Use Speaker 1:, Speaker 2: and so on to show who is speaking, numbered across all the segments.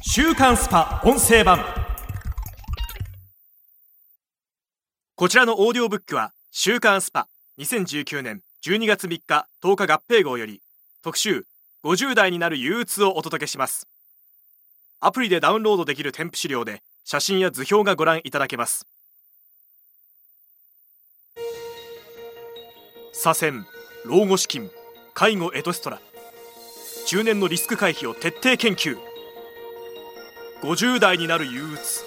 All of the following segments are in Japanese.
Speaker 1: 週刊 SPA!音声版。こちらのオーディオブックは週刊 SPA!2019年12月3日10日合併号より特集50代になる憂鬱をお届けします。アプリでダウンロードできる添付資料で写真や図表がご覧いただけます。左遷老後資金介護エトストラ。中年のリスク回避を徹底研究。50代になる憂鬱。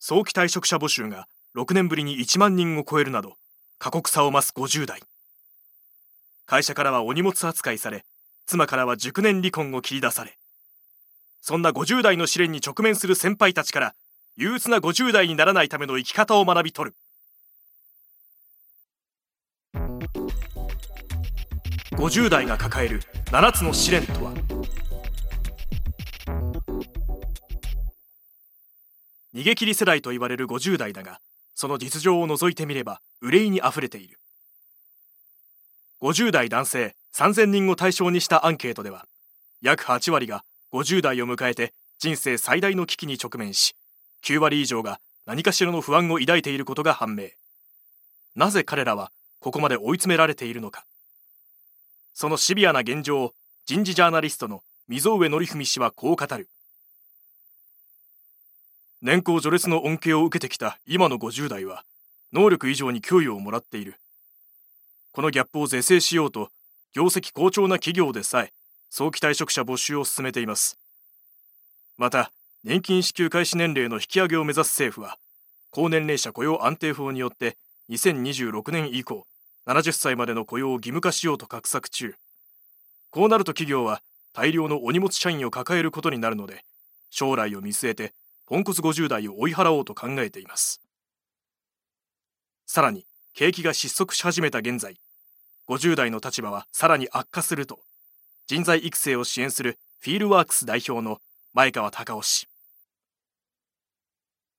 Speaker 1: 早期退職者募集が6年ぶりに1万人を超えるなど過酷さを増す50代。会社からはお荷物扱いされ妻からは熟年離婚を切り出され。そんな50代の試練に直面する先輩たちから憂鬱な50代にならないための生き方を学び取る。50代が抱える7つの試練とは？逃げ切り世代と言われる50代だがその実情を除いてみれば憂いにあふれている。50代男性3000人を対象にしたアンケートでは約8割が50代を迎えて人生最大の危機に直面し9割以上が何かしらの不安を抱いていることが判明。なぜ彼らはここまで追い詰められているのか。そのシビアな現状を人事ジャーナリストの溝上則文氏はこう語る年功序列の恩恵を受けてきた今の50代は能力以上に給与をもらっている。このギャップを是正しようと業績好調な企業でさえ早期退職者募集を進めています。また年金支給開始年齢の引き上げを目指す政府は高年齢者雇用安定法によって2026年以降70歳までの雇用を義務化しようと画策中。こうなると企業は大量のお荷物社員を抱えることになるので将来を見据えてポンコツ50代を追い払おうと考えています。さらに景気が失速し始めた現在50代の立場はさらに悪化すると人材育成を支援するフィールワークス代表の前川隆夫氏。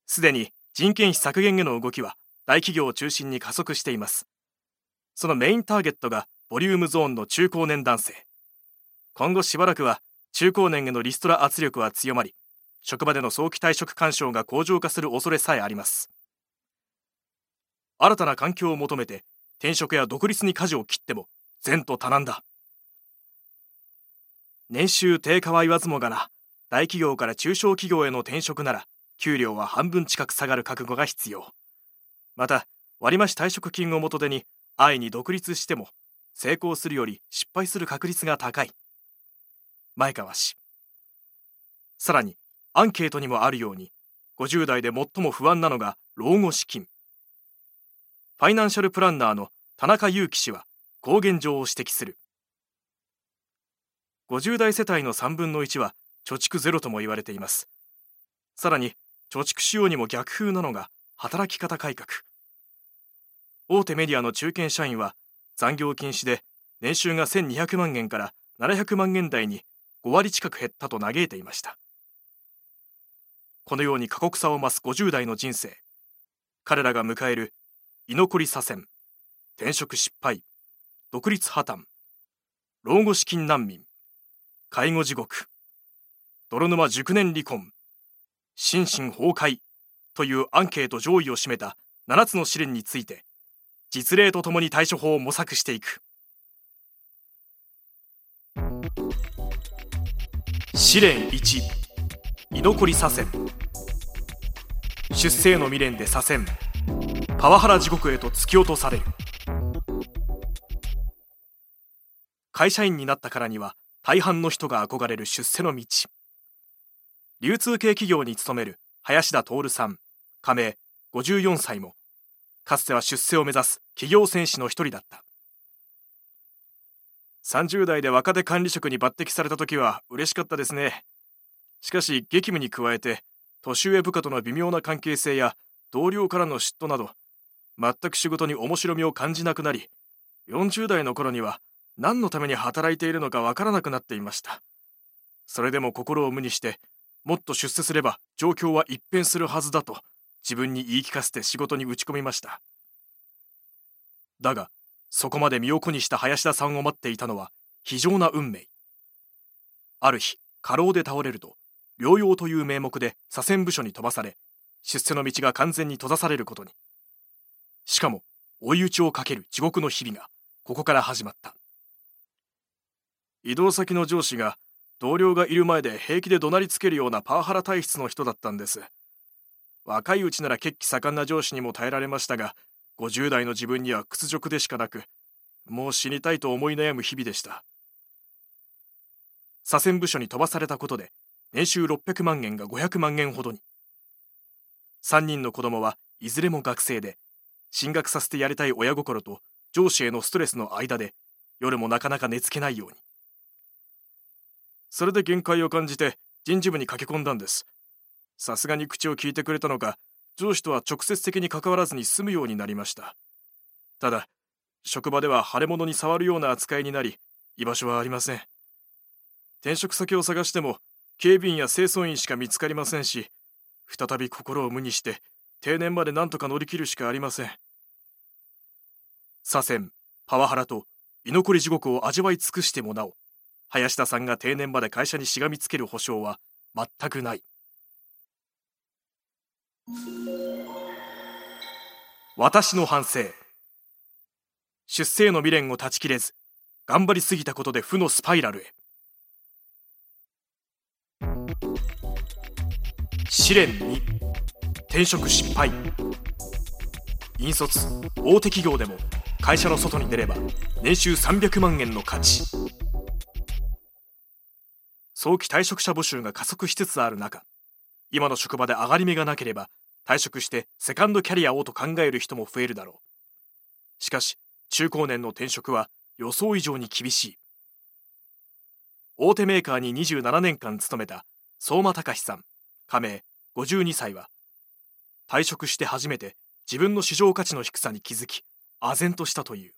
Speaker 1: すでに人件費削減への動きは大企業を中心に加速しています。そのメインターゲットがボリュームゾーンの中高年男性。今後しばらくは中高年へのリストラ圧力は強まり職場での早期退職干渉が向上化する恐れさえあります。新たな環境を求めて転職や独立に舵を切っても前途多難だ。年収低下は言わずもがな大企業から中小企業への転職なら給料は半分近く下がる覚悟が必要。また割増退職金を元手に安易に独立しても成功するより失敗する確率が高い。前川氏。さらにアンケートにもあるように50代で最も不安なのが老後資金。ファイナンシャルプランナーの田中裕樹氏はこう現状を指摘する。50代世帯の3分の1は貯蓄ゼロとも言われています。さらに貯蓄しようにも逆風なのが働き方改革。大手メディアの中堅社員は残業禁止で年収が1200万円から700万円台に5割近く減ったと嘆いていました。このように過酷さを増す50代の人生。彼らが迎える居残り左遷転職失敗独立破綻老後資金難民介護地獄泥沼熟年離婚心身崩壊というアンケート上位を占めた7つの試練について実例とともに対処法を模索していく。試練1居残り左遷。出生の未練で左遷。パワハラ地獄へと突き落とされる。会社員になったからには大半の人が憧れる出世の道。流通系企業に勤める林田徹さん。加盟54歳も。かつては出世を目指す企業戦士の一人だった。30代で若手管理職に抜擢された時は嬉しかったですね。しかし激務に加えて年上部下との微妙な関係性や同僚からの嫉妬など全く仕事に面白みを感じなくなり40代の頃には何のために働いているのかわからなくなっていました。それでも心を無にしてもっと出世すれば状況は一変するはずだと自分に言い聞かせて仕事に打ち込みました。だがそこまで身を粉にした林田さんを待っていたのは非常な運命。ある日過労で倒れると療養という名目で左遷部署に飛ばされ出世の道が完全に閉ざされることに。しかも追い打ちをかける地獄の日々がここから始まった。移動先の上司が同僚がいる前で平気で怒鳴りつけるようなパワハラ体質の人だったんです。若いうちなら血気盛んな上司にも耐えられましたが50代の自分には屈辱でしかなくもう死にたいと思い悩む日々でした。左遷部署に飛ばされたことで年収600万円が500万円ほどに。3人の子供はいずれも学生で進学させてやりたい親心と上司へのストレスの間で夜もなかなか寝つけないように。それで限界を感じて人事部に駆け込んだんです。さすがに口を聞いてくれたのか上司とは直接的に関わらずに済むようになりました。ただ職場では腫れ物に触るような扱いになり居場所はありません。転職先を探しても警備員や清掃員しか見つかりませんし再び心を無にして定年まで何とか乗り切るしかありません。左遷パワハラと居残り地獄を味わい尽くしてもなお林田さんが定年まで会社にしがみつける保証は全くない。私の反省。出生の未練を断ち切れず頑張りすぎたことで負のスパイラルへ。試練2転職失敗。引率大手企業でも会社の外に出れば年収300万円の価値。早期退職者募集が加速しつつある中今の職場で上がり目がなければ退職してセカンドキャリアをと考える人も増えるだろう。しかし中高年の転職は予想以上に厳しい。大手メーカーに27年間勤めた相馬隆さん加盟52歳は退職して初めて自分の市場価値の低さに気づき唖然としたという。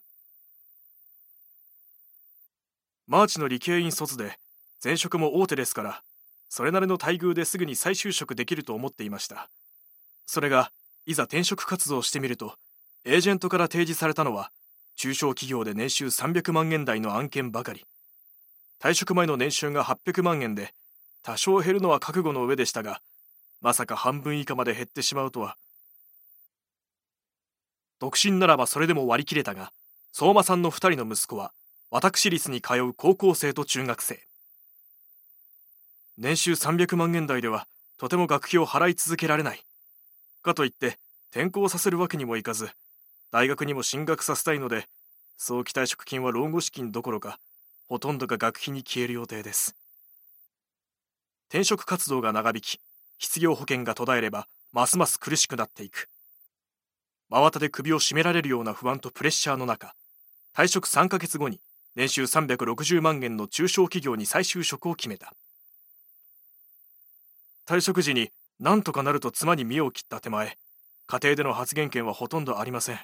Speaker 1: マーチの理系院卒で前職も大手ですからそれなりの待遇ですぐに再就職できると思っていました。それがいざ転職活動をしてみるとエージェントから提示されたのは中小企業で年収300万円台の案件ばかり。退職前の年収が800万円で多少減るのは覚悟の上でしたがまさか半分以下まで減ってしまうとは。独身ならばそれでも割り切れたが相馬さんの2人の息子は私立に通う高校生と中学生。年収300万円台ではとても学費を払い続けられない。かといって転校させるわけにもいかず大学にも進学させたいので早期退職金は老後資金どころかほとんどが学費に消える予定です。転職活動が長引き失業保険が途絶えればますます苦しくなっていく。真綿で首を絞められるような不安とプレッシャーの中退職3ヶ月後に年収360万円の中小企業に再就職を決めた。退職時に何とかなると妻に身を切った手前家庭での発言権はほとんどありません。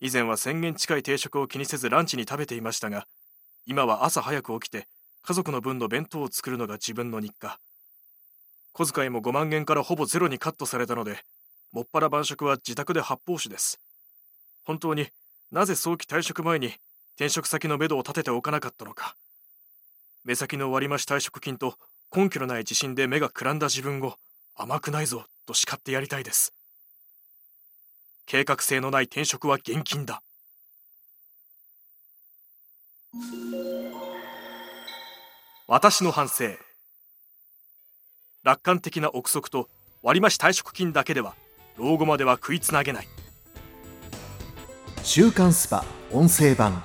Speaker 1: 以前は宣言近い定食を気にせずランチに食べていましたが今は朝早く起きて家族の分の弁当を作るのが自分の日課。小遣いも5万円からほぼゼロにカットされたのでもっぱら晩食は自宅で発泡酒です。本当になぜ早期退職前に転職先のめどを立てておかなかったのか。目先の割増退職金と根拠のない自信で目がくらんだ自分を甘くないぞと叱ってやりたいです。計画性のない転職は現金だ。私の反省。楽観的な憶測と割増退職金だけでは老後までは食いつなげない。
Speaker 2: 週刊スパ音声版。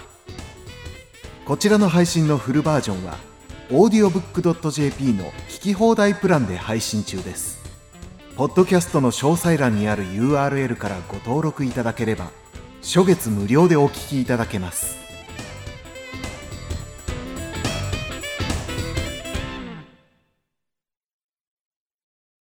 Speaker 2: こちらの配信のフルバージョンはオーディオブックドット JP の聞き放題プランで配信中です。ポッドキャストの詳細欄にある URL からご登録いただければ初月無料でお聞きいただけます。